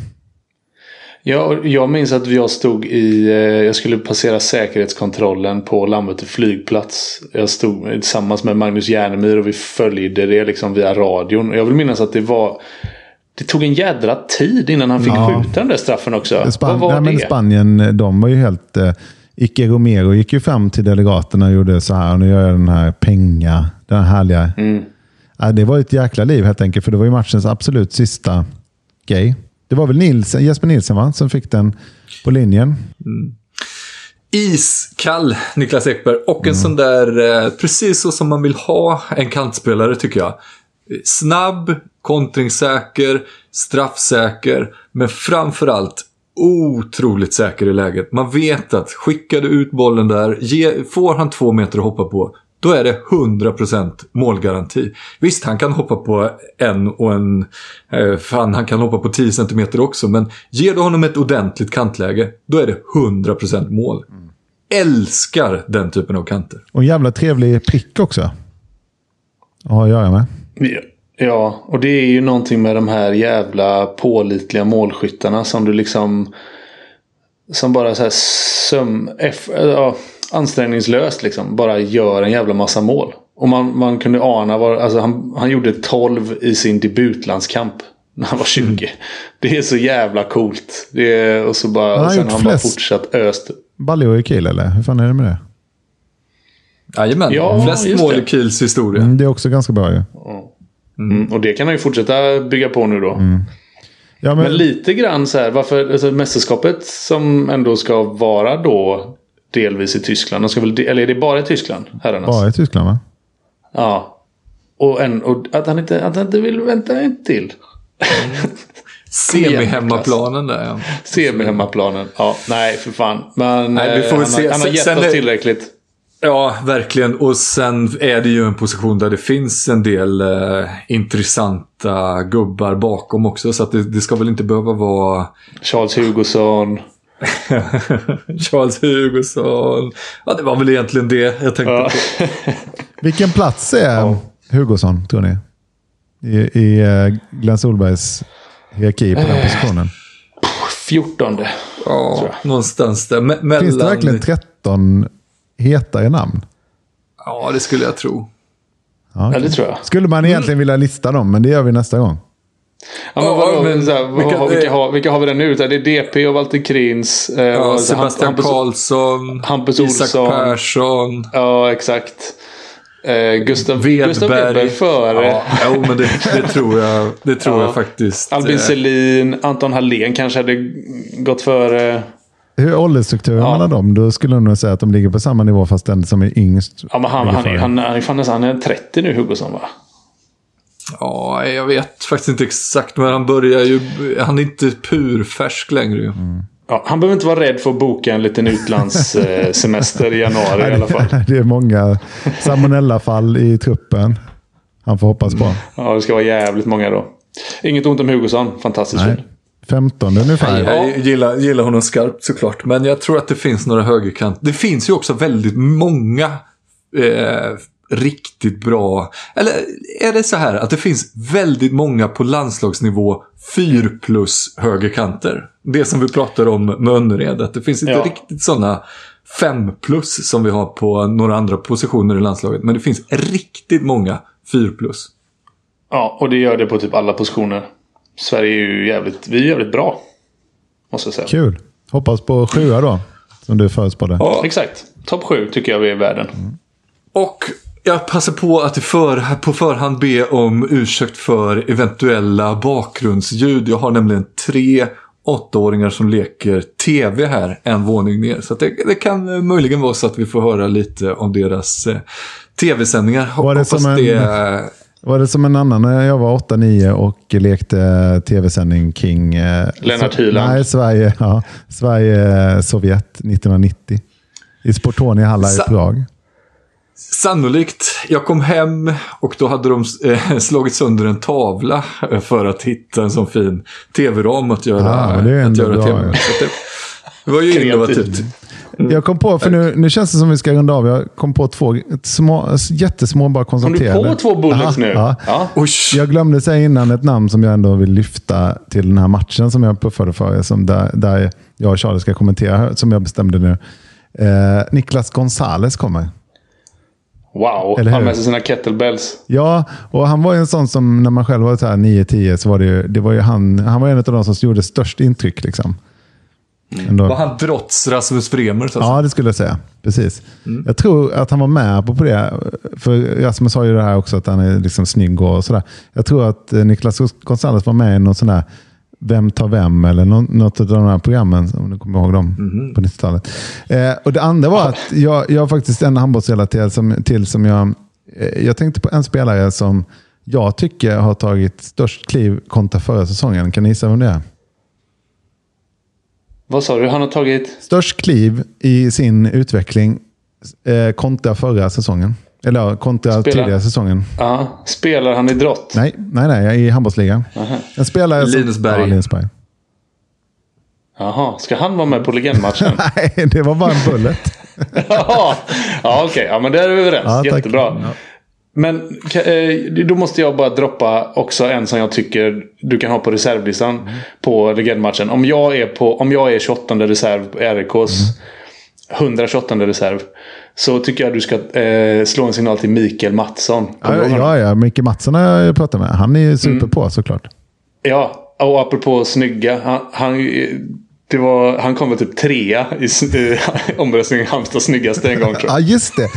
Ja, jag minns att jag stod i... Eh, jag skulle passera säkerhetskontrollen på Landvetter flygplats. Jag stod tillsammans med Magnus Järnemyr och vi följde det liksom via radion. Jag vill minnas att det var... Det tog en jädra tid innan han fick ja. skjuta den där straffen också. Span Vad var nej, det? Spanien, de var ju helt... Icke Romero gick ju fram till delegaterna och gjorde så här. Och nu gör jag den här penga, den här härliga. Mm. Ja, det var ett jäkla liv helt enkelt. För det var ju matchens absolut sista grej. Det var väl Nilsen, Jesper Nilsen va? som fick den på linjen. Mm. Iskall Niklas Ekberg och en mm. sån där, eh, precis så som man vill ha en kantspelare tycker jag. Snabb, kontringssäker, straffsäker, men framförallt otroligt säker i läget. Man vet att skickar du ut bollen där, ge, får han två meter att hoppa på, då är det 100% målgaranti. Visst, han kan hoppa på en och en... Eh, fan, han kan hoppa på 10 cm också. Men ger du honom ett ordentligt kantläge, då är det 100% mål. Mm. Älskar den typen av kanter. Och en jävla trevlig prick också. Ja, gör jag med. Ja. Ja, och det är ju någonting med de här jävla pålitliga målskyttarna som du liksom... Som bara så här söm... F, ja, ansträngningslöst liksom bara gör en jävla massa mål. Och man, man kunde ana var, alltså han, han gjorde 12 i sin debutlandskamp. när han var 20. Det är så jävla coolt. Det är, och så bara, Han har och sen har han bara fortsatt öst. Baljor i Kiel eller? Hur fan är det med det? Jajamän, Ja, flest mål det. i Kiels historia. Mm, det är också ganska bra ju. Mm. Och det kan han ju fortsätta bygga på nu då. Ja, men, Men lite grann så här, varför alltså, mästerskapet som ändå ska vara då delvis i Tyskland. De ska väl, eller är det bara i Tyskland? Herrarnas? bara i Tyskland va? Ja. Och, en, och att, han inte, att han inte vill vänta en till. Semi-hemmaplanen där ja. Semi-hemmaplanen. Ja, nej för fan. Men Nej, vi får eh, väl han, se. Har, han har Sen- gett sen oss tillräckligt. Ja, verkligen. Och sen är det ju en position där det finns en del eh, intressanta gubbar bakom också. Så att det, det ska väl inte behöva vara Charles Hugosson. Charles Hugosson. Ja, det var väl egentligen det jag tänkte Ja. på. Vilken plats är Hugosson, tror ni? I, i eh, Glenn Solbergs hierarki på den positionen. 14. Ja, någonstans där. Me- mellan... Finns det verkligen 13 hetare namn? Ja, det skulle jag tro. Ja, Ja, okej. det tror jag. Skulle man egentligen vilja lista dem, men det gör vi nästa gång. Ja, men Ja, vadå, men så här, vad- vilka- vilka, har, vilka har vi där nu? Det är DP och Walter Krins. Eh, Ja, och så Sebastian Hampus- Karlsson, Hampus Isak Olsson. Persson, Ja, exakt. Eh, Gustav Wedberg. Gustav Wedberg före. Ja, jo, men det, det tror jag, det tror Ja. jag faktiskt. Albin Eh, Selin, Anton Hallén kanske hade gått före. Hur är åldersstrukturen Ja. mellan dem? Då skulle jag nog säga att de ligger på samma nivå fast den som är yngst. Ja, men han, han, är, han, han, nästan, han är 30 nu, Hugosson va? Ja, jag vet faktiskt inte exakt, men han börjar ju... Han är inte purfärsk längre ju. Ja, han behöver inte vara rädd för att boka en liten utlandssemester i januari i alla fall. det är många salmonellafall i truppen. Han får hoppas på. Ja, det ska vara jävligt många då. Inget ont om Hugosson. Fantastiskt fin. Nej. 15 ungefär. Jag gillar, gillar honom skarpt såklart, men jag tror att det finns några högerkant. Det finns ju också väldigt många eh, riktigt bra... Eller är det så här att det finns väldigt många på landslagsnivå 4 plus högerkanter? Det som vi pratar om med Önnered, att det finns inte Ja. riktigt sådana 5 plus som vi har på några andra positioner i landslaget. Men det finns riktigt många 4 plus. Ja, och det gör det på typ alla positioner. Sverige är ju jävligt, vi är jävligt bra. Måste jag säga. Kul. Hoppas på sjua då. Som du förutspådde. Ja, Exakt. Topp sju tycker jag vi är i världen. Och jag passar på att för, på förhand be om ursäkt för eventuella bakgrundsljud. Jag har nämligen tre åttaåringar som leker tv här en våning ner. Så att det, det kan möjligen vara så att vi får höra lite om deras eh, tv-sändningar. Var det Hoppas som en- det... Var det som en annan när jag var 8-9 och lekte tv-sändning kring... Eh, Lennart Hyland. Nej, Sverige, ja, Sverige-Sovjet 1990. I Sportonia Halla i Prag. Sannolikt. Jag kom hem och då hade de eh, slagit sönder en tavla eh, för att hitta en sån fin tv-ram att göra, Ah, det är att göra bra, TV. ja. Så att det, det var ju innovativt. Jag kom på, för nu, nu känns det som vi ska runda av. Jag kom på två små, jättesmå, bara Kom du konstaterade. på två bullets nu? ja. Ja. Jag glömde säga innan ett namn som jag ändå vill lyfta till den här matchen som jag puffade för. Som där, där jag och Charlie ska kommentera, som jag bestämde nu. Eh, Niklas Gonzales kommer. Wow. Eller hur? Han med sig sina kettlebells. Ja, och han var ju en sån som när man själv var så här 9-10 så var det ju, det var ju han, han var en av de som gjorde störst intryk. Liksom. Ändå. Var han trots Rasmus Bremer? Så Ja, det skulle jag säga. Precis. Jag tror att han var med på, det. För Rasmus sa ju det här också, att han är liksom snygg och sådär. Jag tror att eh, Niklas Gonzales var med i någon sån där Vem tar vem? Eller nå- något av de här programmen, om du kommer ihåg dem, på 90-talet. Eh, och det andra var att jag, jag har faktiskt en handbollsrelaterad som, till som jag... Eh, jag tänkte på en spelare som jag tycker har tagit störst kliv kontra förra säsongen. Kan ni gissa vem det är? Vad sa du? Han har tagit... Störst kliv i sin utveckling eh, kontra förra säsongen. Eller kontra Spela. tidigare säsongen. Ja, spelar han idrott? Nej, nej, nej, i handbollsligan. En spelare som... Linus Berg. Ja, Linus Berg. Jaha, ska han vara med på legendmatchen? Nej, det var bara en bullet. Ja, okej. Ja, men där är vi överens. Ja, tack. Men eh, då måste jag bara droppa också en som jag tycker du kan ha på reservlistan Mm. på legendmatchen. Om jag är, på, om jag är 28 reserv på RIKs Mm. 128 reserv. Så tycker jag du ska eh, slå en signal till Mikael Mattsson. Ja, ja, ja, Micke Mattsson har jag pratat med. Han är ju super på såklart. Ja, och apropå snygga. Han, han, det var, han kom väl typ trea i, i omröstningen Halmstads snyggaste en gång tror jag. Ja, just det.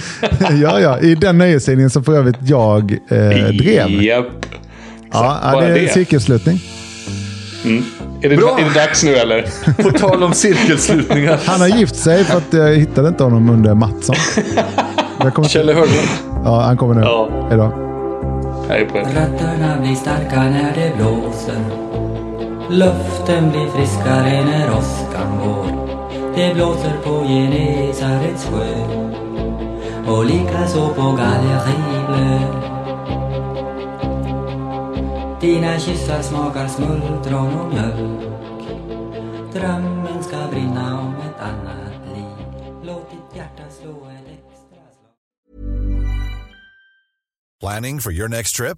Ja, ja. I den nöjestidningen som för övrigt jag eh, drev. Japp. Ja, ja, det är en cirkelslutning. Mm. Är, det, Bra. är det dags nu eller? På tal om cirkelslutningar. Han har gift sig för att jag hittade inte honom under Mattsson. Kjell Höglund. Ja, han kommer nu. Ja. Hej då. Hej på er. Rötterna blir starka när det blåser. Luften blir friskare när åskan går. Det blåser på Genesarets sjö. Och likaså på Gallerieblö. Dina kyssar smakar smultron och mjölk. Drömmen ska brinna om ett annat liv. Låt ditt hjärta slå ett extra slag. Planning for your next trip?